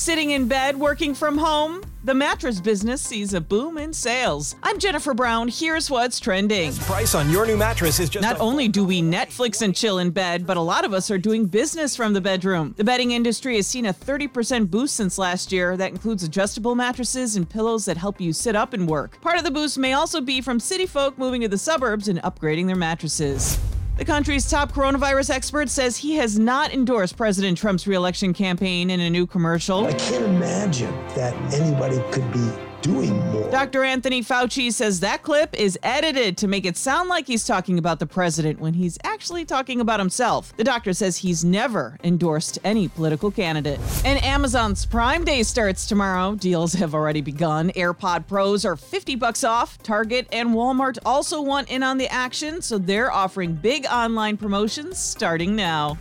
Sitting in bed, working from home, the mattress business sees a boom in sales. I'm Jennifer Brown. Here's what's trending. Price on your new mattress is just Not only do we Netflix and chill in bed, but a lot of us are doing business from the bedroom. The bedding industry has seen a 30% boost since last year. That includes adjustable mattresses and pillows that help you sit up and work. Part of the boost may also be from city folk moving to the suburbs and upgrading their mattresses. The country's top coronavirus expert says he has not endorsed President Trump's reelection campaign in a new commercial. I can't imagine that anybody could be doing more. Dr. Anthony Fauci says that clip is edited to make it sound like he's talking about the president when he's actually talking about himself. The doctor says he's never endorsed any political candidate. And Amazon's Prime Day starts tomorrow. Deals have already begun. AirPod Pros are 50 bucks off. Target and Walmart also want in on the action, so they're offering big online promotions starting now.